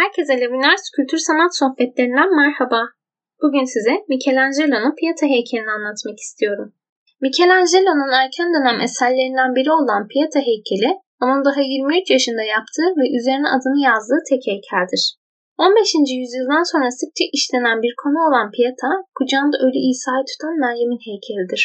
Herkese Levinars Kültür Sanat Sohbetlerinden merhaba. Bugün size Michelangelo'nun Pieta heykelini anlatmak istiyorum. Michelangelo'nun erken dönem eserlerinden biri olan Pieta heykeli, onun daha 23 yaşında yaptığı ve üzerine adını yazdığı tek heykeldir. 15. yüzyıldan sonra sıkça işlenen bir konu olan Pieta, kucağında ölü İsa'yı tutan Meryem'in heykelidir.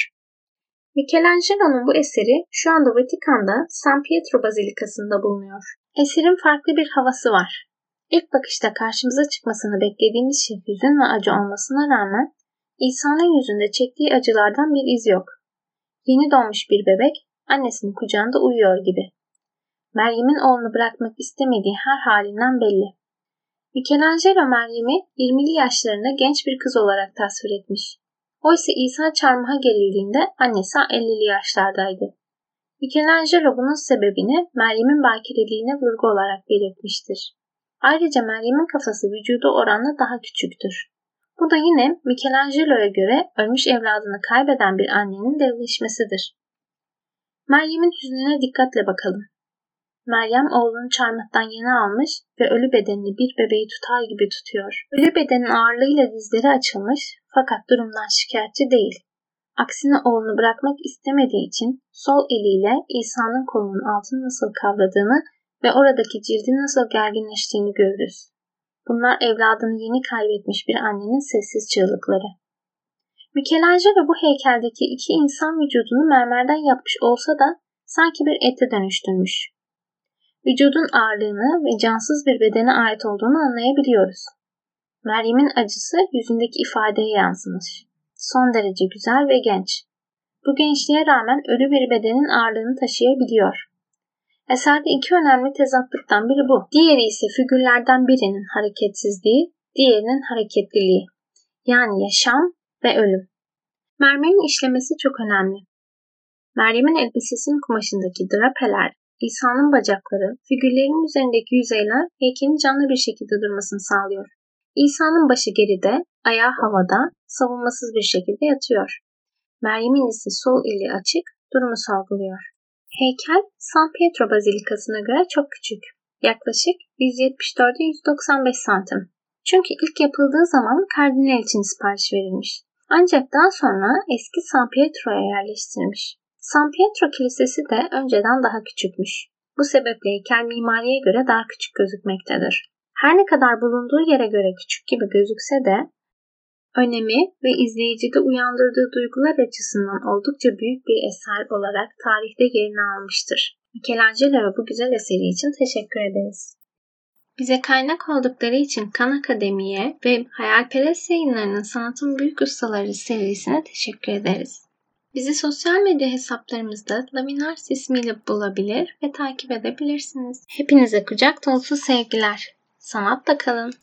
Michelangelo'nun bu eseri şu anda Vatikan'da San Pietro Bazilikası'nda bulunuyor. Eserin farklı bir havası var. İlk bakışta karşımıza çıkmasını beklediğimiz şey hüzün ve acı olmasına rağmen İsa'nın yüzünde çektiği acılardan bir iz yok. Yeni doğmuş bir bebek annesinin kucağında uyuyor gibi. Meryem'in oğlunu bırakmak istemediği her halinden belli. Michelangelo Meryem'i 20'li yaşlarında genç bir kız olarak tasvir etmiş. Oysa İsa çarmıha gerildiğinde annesi 50'li yaşlardaydı. Michelangelo bunun sebebini Meryem'in bakireliğine vurgu olarak belirtmiştir. Ayrıca Meryem'in kafası vücudu oranla daha küçüktür. Bu da yine Michelangelo'ya göre ölmüş evladını kaybeden bir annenin devleşmesidir. Meryem'in hüznüne dikkatle bakalım. Meryem oğlunu çarmıhtan yeni almış ve ölü bedenini bir bebeği tutar gibi tutuyor. Ölü bedenin ağırlığıyla dizleri açılmış fakat durumdan şikayetçi değil. Aksine oğlunu bırakmak istemediği için sol eliyle İsa'nın kolunun altını nasıl kavradığını ve oradaki cildin nasıl gerginleştiğini görürüz. Bunlar evladını yeni kaybetmiş bir annenin sessiz çığlıkları. Michelangelo bu heykeldeki iki insan vücudunu mermerden yapmış olsa da sanki bir ete dönüştürmüş. Vücudun ağırlığını ve cansız bir bedene ait olduğunu anlayabiliyoruz. Meryem'in acısı yüzündeki ifadeye yansımış. Son derece güzel ve genç. Bu gençliğe rağmen ölü bir bedenin ağırlığını taşıyabiliyor. Eserde iki önemli tezatlıktan biri bu. Diğeri ise figürlerden birinin hareketsizliği, diğerinin hareketliliği. Yani yaşam ve ölüm. Mermerin işlemesi çok önemli. Meryem'in elbisesinin kumaşındaki drapeler, İsa'nın bacakları, figürlerin üzerindeki yüzeyler heykelin canlı bir şekilde durmasını sağlıyor. İsa'nın başı geride, ayağı havada, savunmasız bir şekilde yatıyor. Meryem'in ise sol eli açık, durumu sorguluyor. Heykel San Pietro Bazilikası'na göre çok küçük. Yaklaşık 174'e 195 santim. Çünkü ilk yapıldığı zaman kardinal için sipariş verilmiş. Ancak daha sonra eski San Pietro'ya yerleştirilmiş. San Pietro Kilisesi de önceden daha küçükmüş. Bu sebeple heykel mimariye göre daha küçük gözükmektedir. Her ne kadar bulunduğu yere göre küçük gibi gözükse de önemi ve izleyicide uyandırdığı duygular açısından oldukça büyük bir eser olarak tarihte yerini almıştır. Michelangelo'ya bu güzel eseri için teşekkür ederiz. Bize kaynak oldukları için Kan Akademi'ye ve Hayalperest yayınlarının Sanatın Büyük Ustaları serisine teşekkür ederiz. Bizi sosyal medya hesaplarımızda Laminars ismiyle bulabilir ve takip edebilirsiniz. Hepinize kucak dolusu sevgiler. Sanatla kalın.